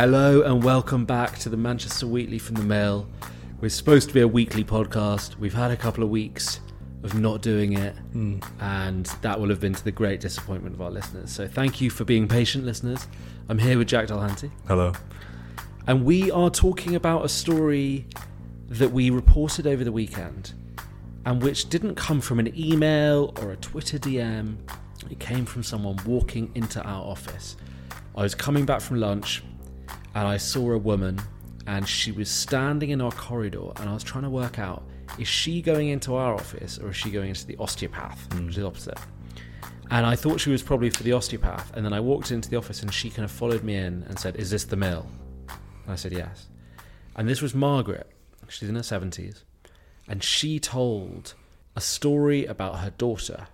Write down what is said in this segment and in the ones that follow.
Hello and welcome back to the Manchester Weekly from the Mill. We're supposed to be a weekly podcast. We've had a couple of weeks of not doing it, hmm. and that will have been to the great disappointment of our listeners. So thank you for being patient, listeners. I'm here with Jack Dulhanty, Hello. and we are talking about a story that we reported over the weekend, and which didn't come from an email or a Twitter DM. It came from someone walking into our office. I was coming back from lunch and I saw a woman and she was standing in our corridor and I was trying to work out is she going into our office or is she going into the osteopath, which is the opposite. And I thought she was probably for the osteopath. And then I walked into the office and she kind of followed me in and said, Is this the mill? And I said, Yes. And this was Margaret. She's in her 70s. And she told a story about her daughter,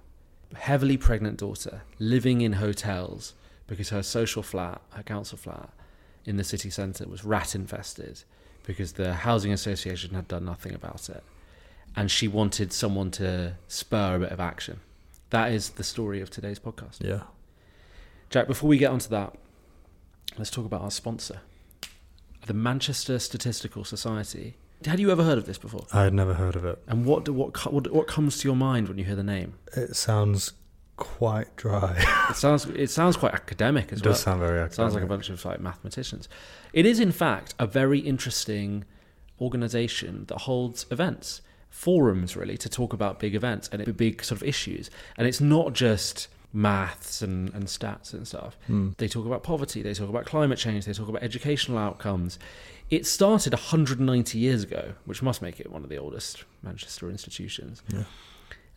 heavily pregnant daughter, living in hotels because her social flat, her council flat in the city centre was rat infested because the housing association had done nothing about it. And she wanted someone to spur a bit of action. That is the story of today's podcast. Yeah. Jack, before we get onto that, let's talk about our sponsor, the Manchester Statistical Society. Had you ever heard of this before? I had never heard of it. And what do, what what, what comes to your mind when you hear the name? It sounds quite dry. It sounds it sounds quite academic as it well. does sound very It sounds like a bunch of like mathematicians. It is in fact a very interesting organization that holds events, forums really to talk about big events and big sort of issues. And it's not just maths and, and stats and stuff. Hmm. They talk about poverty, they talk about climate change, they talk about educational outcomes. It started 190 years ago, which must make it one of the oldest Manchester institutions. Yeah.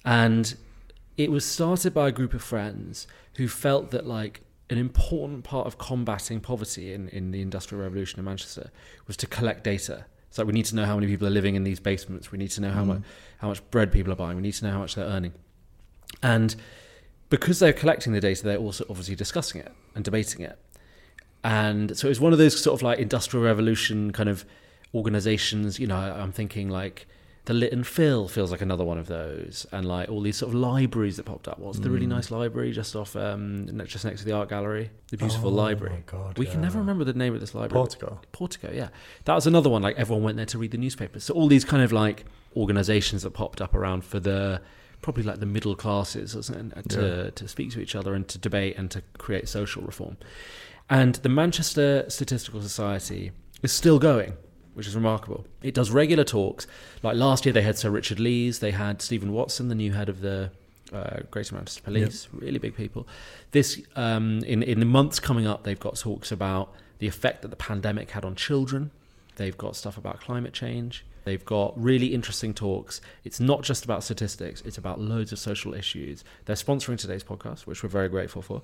And it was started by a group of friends who felt that like an important part of combating poverty in, in the industrial revolution in Manchester was to collect data. it's like we need to know how many people are living in these basements. We need to know how Mm. much how much bread people are buying. We need to know how much they're earning. And because they're collecting the data, they're also obviously discussing it and debating it. And so it was one of those sort of like industrial revolution kind of organizations. You know, I'm thinking like the Lit and Phil feels like another one of those, and like all these sort of libraries that popped up. What's the really Mm. nice library just off, um, just next to the art gallery? The beautiful Oh library. my God, we can never remember the name of this library. Portico. Portico, yeah. That was another one. Like everyone went there to read the newspapers. So all these kind of like organisations that popped up around for the probably like the middle classes to to speak to each other and to debate and to create social reform. And the Manchester Statistical Society is still going, which is remarkable. It does regular talks. Like last year, they had Sir Richard Leese. They had Stephen Watson, the new head of the uh, Greater Manchester Police. Really big people. This um, in in the months coming up, they've got talks about the effect that the pandemic had on children. They've got stuff about climate change. They've got really interesting talks. It's not just about statistics, it's about loads of social issues. They're sponsoring today's podcast, which we're very grateful for.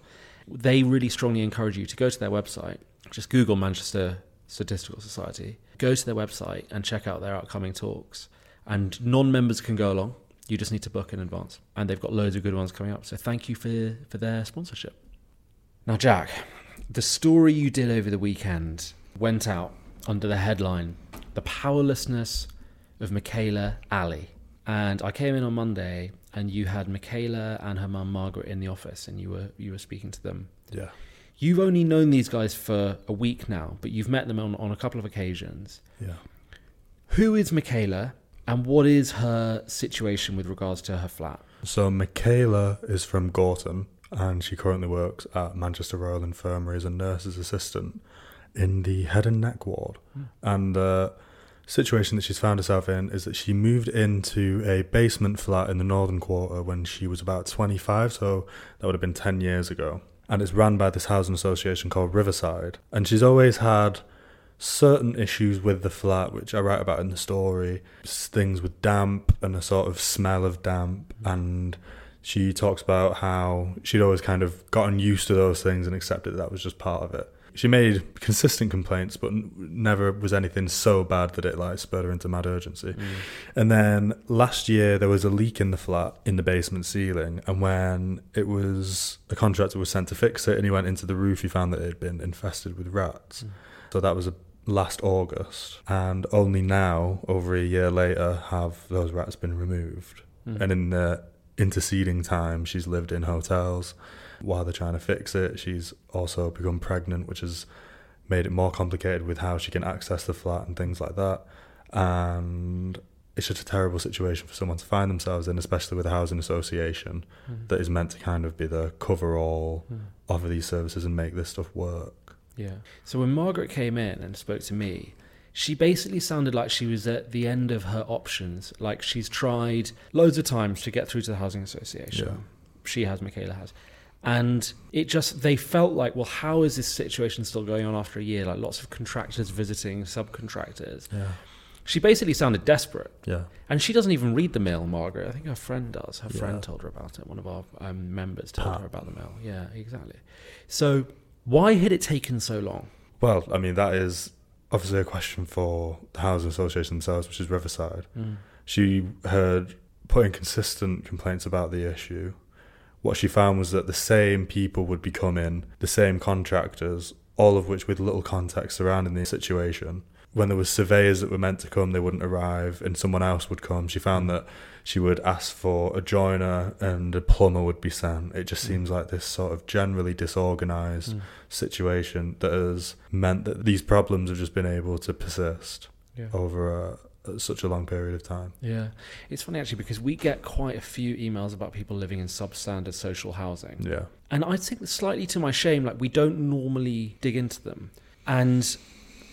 They really strongly encourage you to go to their website, just Google Manchester Statistical Society, go to their website and check out their upcoming talks. And non members can go along. You just need to book in advance. And they've got loads of good ones coming up. So thank you for, for their sponsorship. Now, Jack, the story you did over the weekend went out under the headline The Powerlessness of Michaela Ali. And I came in on Monday and you had Michaela and her mum Margaret in the office and you were you were speaking to them. Yeah. You've only known these guys for a week now, but you've met them on, on a couple of occasions. Yeah. Who is Michaela and what is her situation with regards to her flat? So Michaela is from Gorton and she currently works at Manchester Royal Infirmary as a nurse's assistant in the head and neck ward. Hmm. And the situation that she's found herself in is that she moved into a basement flat in the northern quarter when she was about 25, so that would have been 10 years ago. And it's run by this housing association called Riverside. And she's always had certain issues with the flat, which I write about in the story. S- Things with damp and a sort of smell of damp. And she talks about how she'd always kind of gotten used to those things and accepted that, that was just part of it. She made consistent complaints, but n- never was anything so bad that it like spurred her into mad urgency. And then last year there was a leak in the flat in the basement ceiling, and when it was a contractor was sent to fix it, and he went into the roof, he found that it had been infested with rats. So that was a, last August, and only now, over a year later, have those rats been removed. Mm. And in the interceding time, she's lived in hotels while they're trying to fix it. She's also become pregnant, which has made it more complicated with how she can access the flat and things like that. And it's just a terrible situation for someone to find themselves in, especially with a housing association Mm. that is meant to kind of be the cover all, Mm. offer these services and make this stuff work. Yeah. So when Margaret came in and spoke to me, she basically sounded like she was at the end of her options. Like she's tried loads of times to get through to the housing association. Yeah. She has, Michaela has. And it just, they felt like, well, how is this situation still going on after a year? Like lots of contractors visiting subcontractors. Yeah. She basically sounded desperate. Yeah. And she doesn't even read the Mill, Margaret. I think her friend does. Her Yeah. friend told her about it. One of our um, members told Pat. her about the Mill. Yeah, exactly. So why had it taken so long? Well, I mean, that is obviously a question for the housing association themselves, which is Riverside. Mm. She had put in consistent complaints about the issue. What she found was that the same people would be coming, the same contractors, all of which with little context surrounding the situation. When there was surveyors that were meant to come, they wouldn't arrive, and someone else would come. She found that she would ask for a joiner and a plumber would be sent. It just Mm. seems like this sort of generally disorganized Mm. situation that has meant that these problems have just been able to persist Yeah. over a, such a long period of time. Yeah. It's funny actually because we get quite a few emails about people living in substandard social housing. Yeah. And I think slightly to my shame, like we don't normally dig into them. And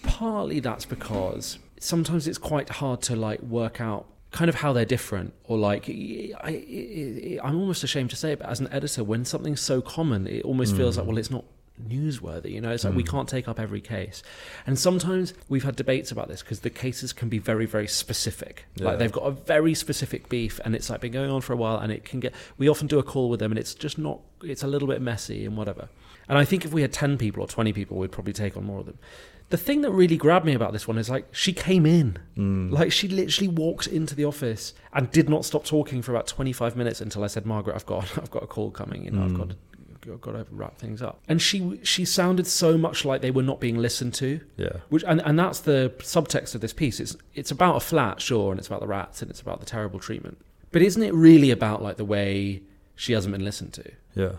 partly that's because sometimes it's quite hard to like work out kind of how they're different or like I, I'm almost ashamed to say it, but as an editor, when something's so common, it almost feels Mm. like, well, it's not newsworthy, you know? It's like we Mm. can't take up every case. And sometimes we've had debates about this because the cases can be very, very specific. Like they've got a very specific beef and it's like been going on for a while and it can get, we often do a call with them and it's just not, it's a little bit messy and whatever. And I think if we had 10 people or 20 people, we'd probably take on more of them. The thing that really grabbed me about this one is like she came in. Mm. Like she literally walked into the office and did not stop talking for about 25 minutes until I said, "Margaret, I've got I've got a call coming. You know, I've Mm. got to, I've got to wrap things up." And she she sounded so much like they were not being listened to. yeah. Which and, and that's the subtext of this piece. It's it's about a flat, sure, and it's about the rats and it's about the terrible treatment. But isn't it really about like the way she hasn't been listened to? Yeah.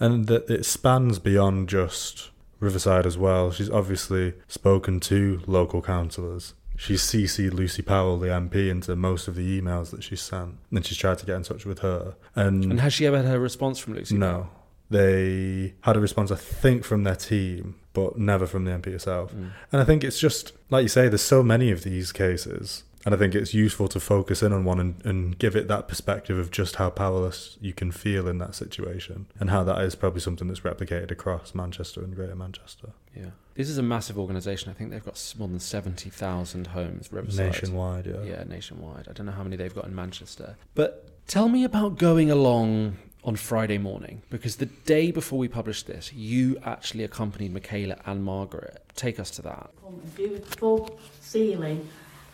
And that it spans beyond just Riverside as well. She's obviously spoken to local councillors. She's CC'd Lucy Powell, the MP, into most of the emails that she's sent. And she's tried to get in touch with her. And, And has she ever had a response from Lucy? no, they had a response, I think, from their team, but never from the MP herself. Mm. And I think it's just, like you say, there's so many of these cases. And I think it's useful to focus in on one and, and give it that perspective of just how powerless you can feel in that situation and how that is probably something that's replicated across Manchester and Greater Manchester. Yeah. This is a massive organisation. I think they've got more than 70,000 homes, Riverside. Nationwide, yeah. Yeah, nationwide. I don't know how many they've got in Manchester. But tell me about going along on Friday morning, because the day before we published this, you actually accompanied Michaela and Margaret. Take us to that. Come and do the full ceiling,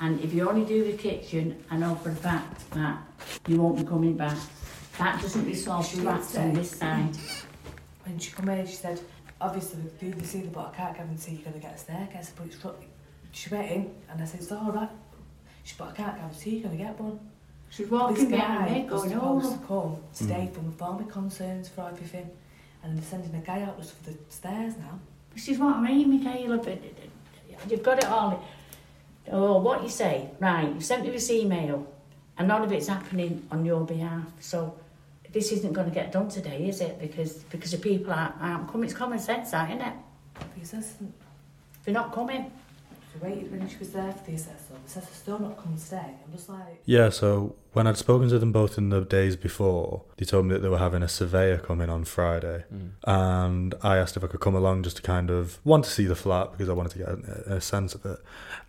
and if you only do the kitchen, I know for a fact that you won't be coming back. That doesn't resolve the rats on this side. When she come in, she said, obviously we do the ceiling, but I can't guarantee you're going to get a staircase, but it's got... She went in, and I said, it's all right. She said, but I can't guarantee you're going to get one. She's This walking guy behind me, was going supposed over. to come today Mm. from with all concerns for everything, and they're sending a guy out just for the stairs now. This is what I mean, Michaela, but you've got it all. Oh, what you say, right, you sent me this email, and none of it's happening on your behalf, so this isn't going to get done today, is it? Because because the people aren't, aren't coming. It's common sense, that, isn't it? Assistant, They're not coming. She waited when she was there for the assessor. The assessor's still not come today. I'm just like, Yeah, so when I'd spoken to them both in the days before, they told me that they were having a surveyor come in on Friday. Mm. and I asked if I could come along just to kind of want to see the flat because I wanted to get a, a sense of it,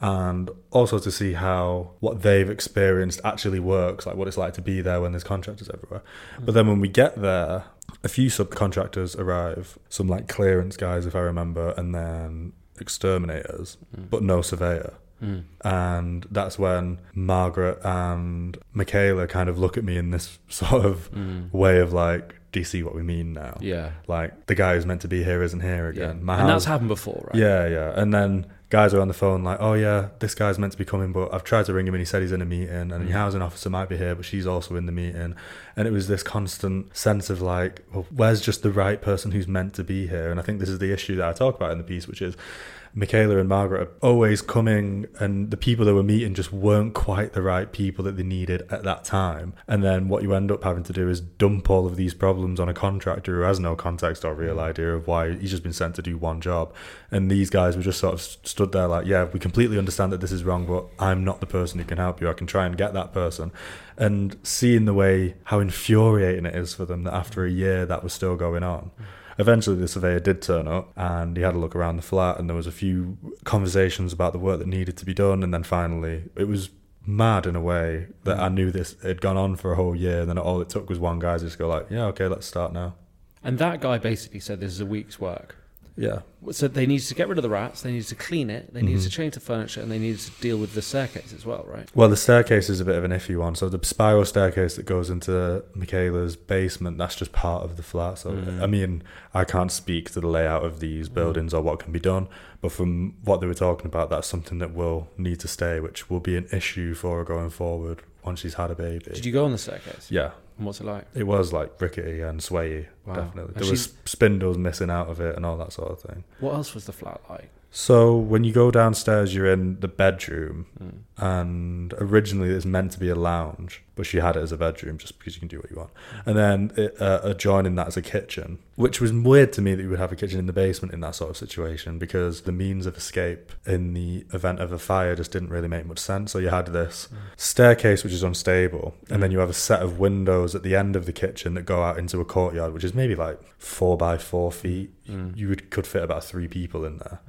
and also to see how what they've experienced actually works, like what it's like to be there when there's contractors everywhere. But then when we get there, a few subcontractors arrive, some like clearance guys, if I remember, and then exterminators, Mm. but no surveyor. Mm. And that's when Margaret and Michaela kind of look at me in this sort of Mm. way of like, do you see what we mean now? Yeah. Like the guy who's meant to be here isn't here Yeah. again. My and that's happened before, right? yeah, yeah. And then guys are on the phone like, oh yeah, this guy's meant to be coming, but I've tried to ring him and he said he's in a meeting, and Mm. your housing officer might be here, but she's also in the meeting. And it was this constant sense of like, well, where's just the right person who's meant to be here? And I think this is the issue that I talk about in the piece, which is Michaela and Margaret are always coming, and the people they were meeting just weren't quite the right people that they needed at that time. And then what you end up having to do is dump all of these problems on a contractor who has no context or real mm. idea of why he's just been sent to do one job. And these guys were just sort of stood there like, yeah, we completely understand that this is wrong, but I'm not the person who can help you. I can try and get that person. And seeing the way how infuriating it is for them that after a year that was still going on. Mm. Eventually, the surveyor did turn up and he had a look around the flat, and there was a few conversations about the work that needed to be done. And then finally, it was mad in a way that I mm. knew this had gone on for a whole year. And then all it took was one guy to just go like, "Yeah, okay, let's start now." And that guy basically said this is a week's work. Yeah, So they needed to get rid of the rats, they needed to clean it, they needed Mhm. to change the furniture, and they needed to deal with the staircase as well, right? Well, the staircase is a bit of an iffy one. So the spiral staircase that goes into Michaela's basement, that's just part of the flat. So Mm. I mean, I can't speak to the layout of these buildings or what can be done, but from what they were talking about, that's something that will need to stay, which will be an issue for her going forward once she's had a baby. Did you go on the staircase? yeah, And what's it like? it was like rickety and swayy, Wow. definitely. And There was spindles missing out of it and all that sort of thing. What else was the flat like? So when you go downstairs, you're in the bedroom, Mm. and originally it's meant to be a lounge, but she had it as a bedroom just because you can do what you want. And then it, uh, adjoining that is a kitchen, which was weird to me that you would have a kitchen in the basement in that sort of situation because the means of escape in the event of a fire just didn't really make much sense. So you had this staircase which is unstable, and then you have a set of windows at the end of the kitchen that go out into a courtyard, which is maybe like four by four feet. Mm. You would could fit about three people in there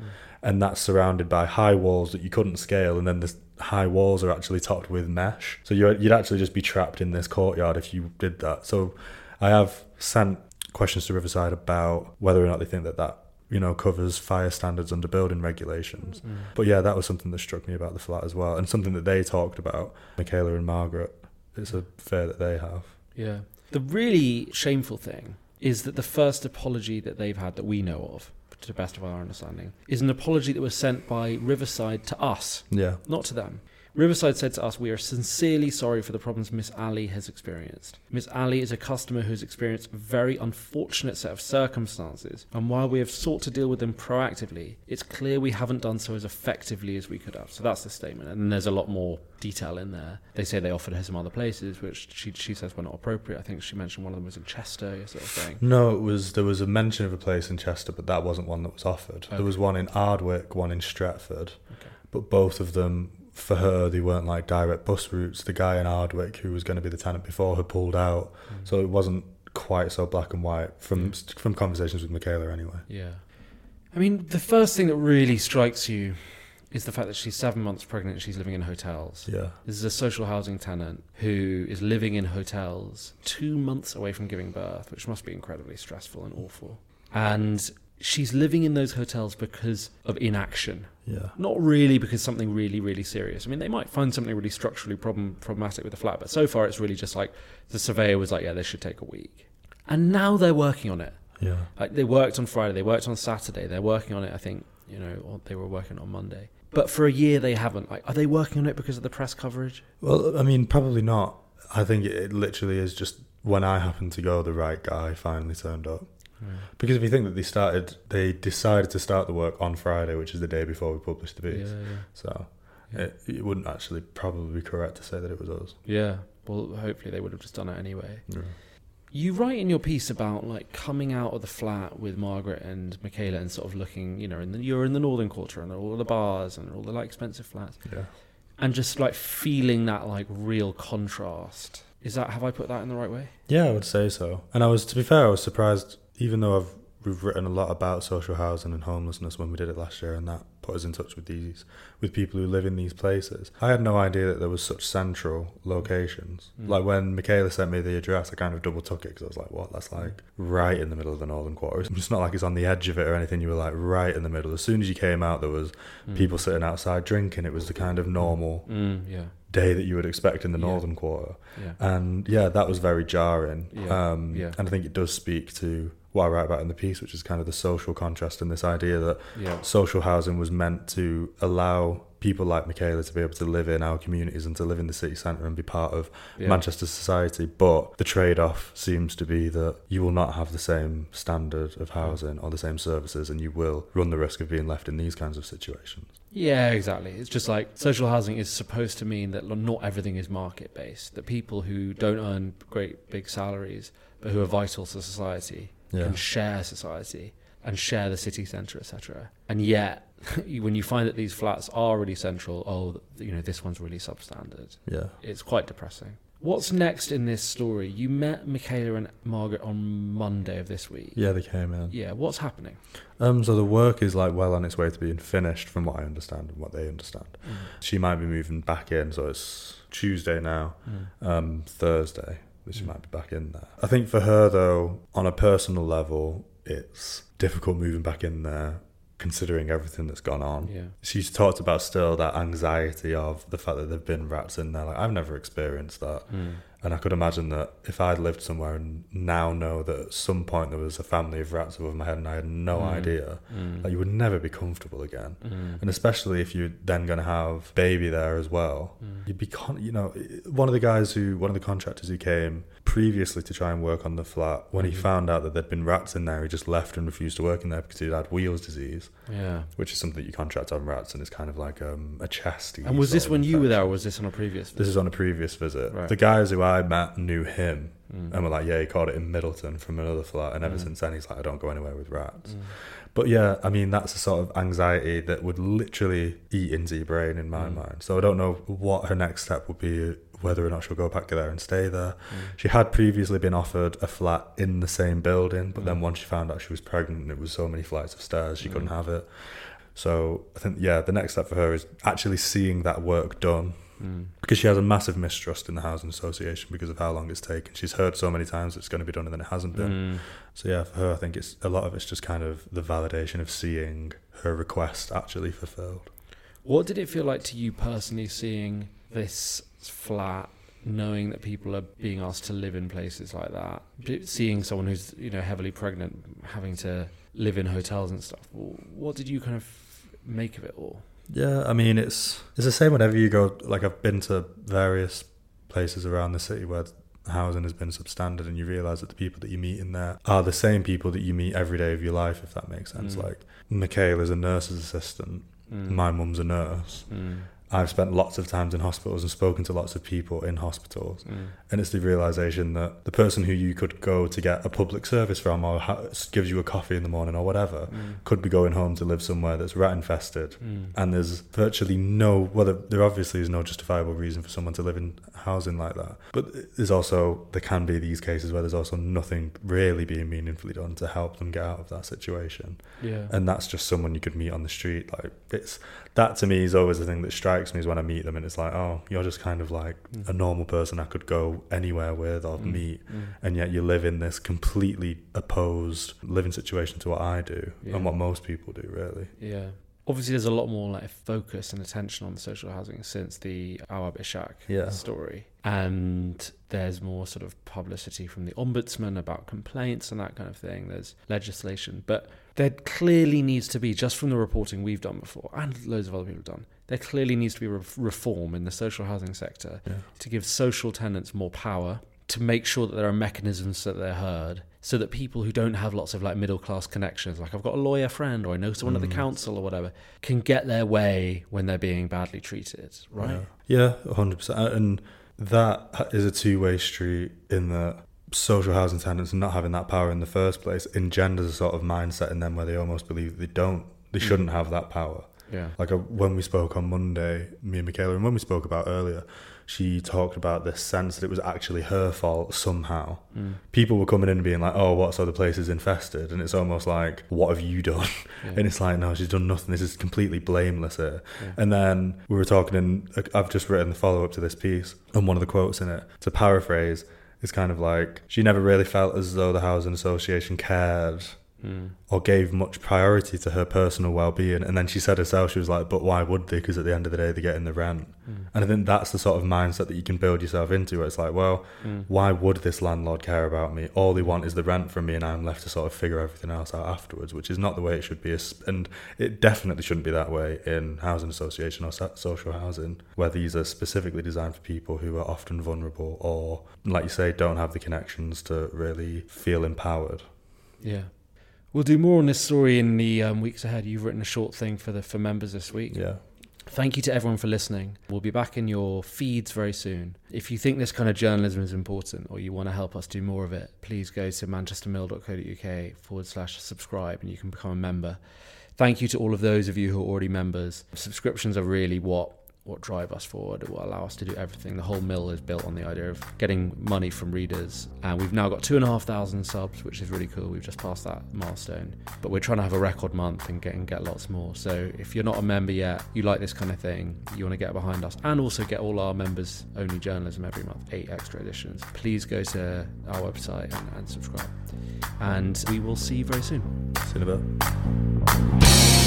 and that's surrounded by high walls that you couldn't scale, and then the high walls are actually topped with mesh. So you're, you'd actually just be trapped in this courtyard if you did that. So I have sent questions to Riverside about whether or not they think that that you know covers fire standards under building regulations. Mm. But yeah, that was something that struck me about the flat as well, and something that they talked about, Michaela and Margaret. It's a fear that they have. Yeah. The really shameful thing is that the first apology that they've had that we know of, to the best of our understanding, is an apology that was sent by Riverside to us, Yeah. not to them. Riverside said to us, We are sincerely sorry for the problems Miss Ali has experienced. Miss Ali is a customer who has experienced a very unfortunate set of circumstances, and while we have sought to deal with them proactively, it's clear we haven't done so as effectively as we could have. So that's the statement. And there's a lot more detail in there. They say they offered her some other places, which she, she says were not appropriate. I think she mentioned one of them was in Chester, sort of thing. No, it was there was a mention of a place in Chester, but that wasn't one that was offered. Okay. There was one in Ardwick, one in Stretford, Okay. but both of them for her they weren't like direct bus routes. The guy in Ardwick who was going to be the tenant before had pulled out, mm. so it wasn't quite so black and white from from conversations with Michaela anyway. Yeah. I mean, the first thing that really strikes you is the fact that she's seven months pregnant and she's living in hotels. Yeah, This is a social housing tenant who is living in hotels two months away from giving birth, which must be incredibly stressful and awful. And she's living in those hotels because of inaction, yeah, not really because something really, really serious. I mean, they might find something really structurally problem, problematic with the flat, but so far it's really just like the surveyor was like, yeah, this should take a week. And now they're working on it. yeah. Like they worked on Friday, they worked on Saturday, they're working on it. I think you know, or they were working on Monday. But for a year they haven't. Like, are they working on it because of the press coverage? Well, I mean, probably not. I think it, it literally is just when I happened to go, the right guy finally turned up. Because if you think that they started, they decided to start the work on Friday, which is the day before we published the Yeah, piece. yeah, So Yeah. it, it wouldn't actually probably be correct to say that it was us. yeah. Well, hopefully they would have just done it anyway. You write in your piece about like coming out of the flat with Margaret and Michaela and sort of looking, you know, in the, you're in the northern quarter and all the bars and all the like expensive flats, Yeah. and just like feeling that like real contrast. Is that have I put that in the right way? Yeah, I would say so. And I was, to be fair, I was surprised, even though I've we've written a lot about social housing and homelessness when we did it last year, and that put us in touch with these with people who live in these places. I had no idea that there was such central locations. Mm. Like when Michaela sent me the address, I kind of double took it because I was like, "What? That's like right in the middle of the northern quarter." It's not like it's on the edge of it or anything. You were like right in the middle. As soon as you came out, there was Mm. people sitting outside drinking. It was the kind of normal Mm, yeah, day that you would expect in the Yeah. northern quarter. yeah. And yeah, that was very jarring. Yeah, Um, yeah. And I think it does speak to what I write about in the piece, which is kind of the social contrast and this idea that Yeah. social housing was meant to allow people like Michaela to be able to live in our communities and to live in the city centre and be part of Yeah. Manchester society. But the trade off seems to be that you will not have the same standard of housing or the same services, and you will run the risk of being left in these kinds of situations. Yeah, exactly. It's just like social housing is supposed to mean that not everything is market based. That people who don't earn great big salaries but who are vital to society Yeah. can share society and share the city centre, etc. And yet, when you find that these flats are really central, oh, you know, this one's really substandard. Yeah. It's quite depressing. What's next in this story? You met Michaela and Margaret on Monday of this week. Yeah, they came in. Yeah, what's happening? Um, so the work is like well on its way to being finished, from what I understand and what they understand. She might be moving back in, so it's Tuesday now. Mm. um, Thursday. She Mm. might be back in there. I think for her though, on a personal level, it's difficult moving back in there, considering everything that's gone on. Yeah. She's talked about still that anxiety of the fact that there've been rats in there. Like I've never experienced that, Mm. And I could imagine that if I'd lived somewhere and now know that at some point there was a family of rats above my head and I had no Mm. idea, Mm. like you would never be comfortable again. Mm. And especially if you're then going to have baby there as well, Mm. you'd be con- you know one of the guys who one of the contractors who came previously to try and work on the flat when he Mhm. found out that there'd been rats in there he just left and refused to work in there because he'd had Weil's disease Yeah. which is something that you contract on rats and it's kind of like um, a chesty And was this when you were there, or was this on a previous? this is on a previous visit Right. the guys who I met knew him Mm. and were like yeah he caught it in Middleton from another flat and ever Mm. since then he's like I don't go anywhere with rats Mm. But yeah, I mean, that's a sort of anxiety that would literally eat into your brain in my Mm. mind. So I don't know what her next step would be, whether or not she'll go back there and stay there. Mm. She had previously been offered a flat in the same building, but then Mm. once she found out she was pregnant, and it was so many flights of stairs, she couldn't have it. So I think, yeah, the next step for her is actually seeing that work done Mm. because she has a massive mistrust in the housing association because of how long it's taken. She's heard so many times it's going to be done and then it hasn't been. Mm. So yeah, for her, I think it's a lot of it's just kind of the validation of seeing her request actually fulfilled. What did it feel like to you personally seeing this flat, knowing that people are being asked to live in places like that, seeing someone who's you know heavily pregnant having to live in hotels and stuff? What did you kind of make of it all? Yeah, I mean it's it's the same whenever you go. Like I've been to various places around the city where housing has been substandard, and you realise that the people that you meet in there are the same people that you meet every day of your life. If that makes sense. Mm. Like Michaela's a nurse's assistant. Mm. My mum's a nurse. Mm. I've spent lots of times in hospitals and spoken to lots of people in hospitals. Mm. And it's the realization that the person who you could go to get a public service from or ha- gives you a coffee in the morning or whatever Mm. could be going home to live somewhere that's rat infested. Mm. And there's virtually no, well, there, there obviously is no justifiable reason for someone to live in housing like that. But there's also, there can be these cases where there's also nothing really being meaningfully done to help them get out of that situation. Yeah. And that's just someone you could meet on the street. Like, it's, that to me is always the thing that strikes me is when I meet them and it's like, oh, you're just kind of like Mm. a normal person I could go anywhere with or Mm. meet Mm. and yet you live in this completely opposed living situation to what I do Yeah. and what most people do, really. Yeah. Obviously, there's a lot more like focus and attention on the social housing since the Awab Ishak Yeah. story, and there's more sort of publicity from the ombudsman about complaints and that kind of thing. There's legislation, but there clearly needs to be, just from the reporting we've done before, and loads of other people have done, there clearly needs to be re- reform in the social housing sector Yeah. to give social tenants more power, to make sure that there are mechanisms that they're heard, so that people who don't have lots of like middle class connections, like I've got a lawyer friend or I know someone at Mm. the council or whatever, can get their way when they're being badly treated, right? Yeah, yeah 100%. And that is a two way street in that social housing tenants not having that power in the first place engenders a sort of mindset in them where they almost believe they don't, they Mm. shouldn't have that power. Yeah. Like uh, when we spoke on Monday, me and Michaela, and when we spoke about earlier, she talked about this sense that it was actually her fault somehow. Mm. People were coming in and being like, "Oh, what's other places infested?" And it's almost like, "What have you done?" Yeah. And it's like, "No, she's done nothing. This is completely blameless here." Yeah. And then we were talking, and I've just written the follow up to this piece, and one of the quotes in it, to paraphrase, is kind of like, she never really felt as though the housing association cared Mm. or gave much priority to her personal well-being and then she said herself she was like but why would they because at the end of the day they're getting the rent Mm. and i think that's the sort of mindset that you can build yourself into where it's like well Mm. why would this landlord care about me all they want is the rent from me and i'm left to sort of figure everything else out afterwards which is not the way it should be and it definitely shouldn't be that way in housing association or social housing where these are specifically designed for people who are often vulnerable or like you say don't have the connections to really feel empowered Yeah. We'll do more on this story in the um, weeks ahead. You've written a short thing for the for members this week. yeah Thank you to everyone for listening. We'll be back in your feeds very soon. If you think this kind of journalism is important or you want to help us do more of it, please go to manchestermill.co.uk forward slash subscribe and you can become a member. Thank you to all of those of you who are already members. Subscriptions are really what what drive us forward. It will allow us to do everything. The whole mill is built on the idea of getting money from readers. And we've now got two and a half thousand subs, which is really cool. We've just passed that milestone. But we're trying to have a record month and get and get lots more. So if you're not a member yet, you like this kind of thing, you want to get behind us and also get all our members only journalism every month, eight extra editions. Please go to our website and, and subscribe. And we will see you very soon. see you in a bit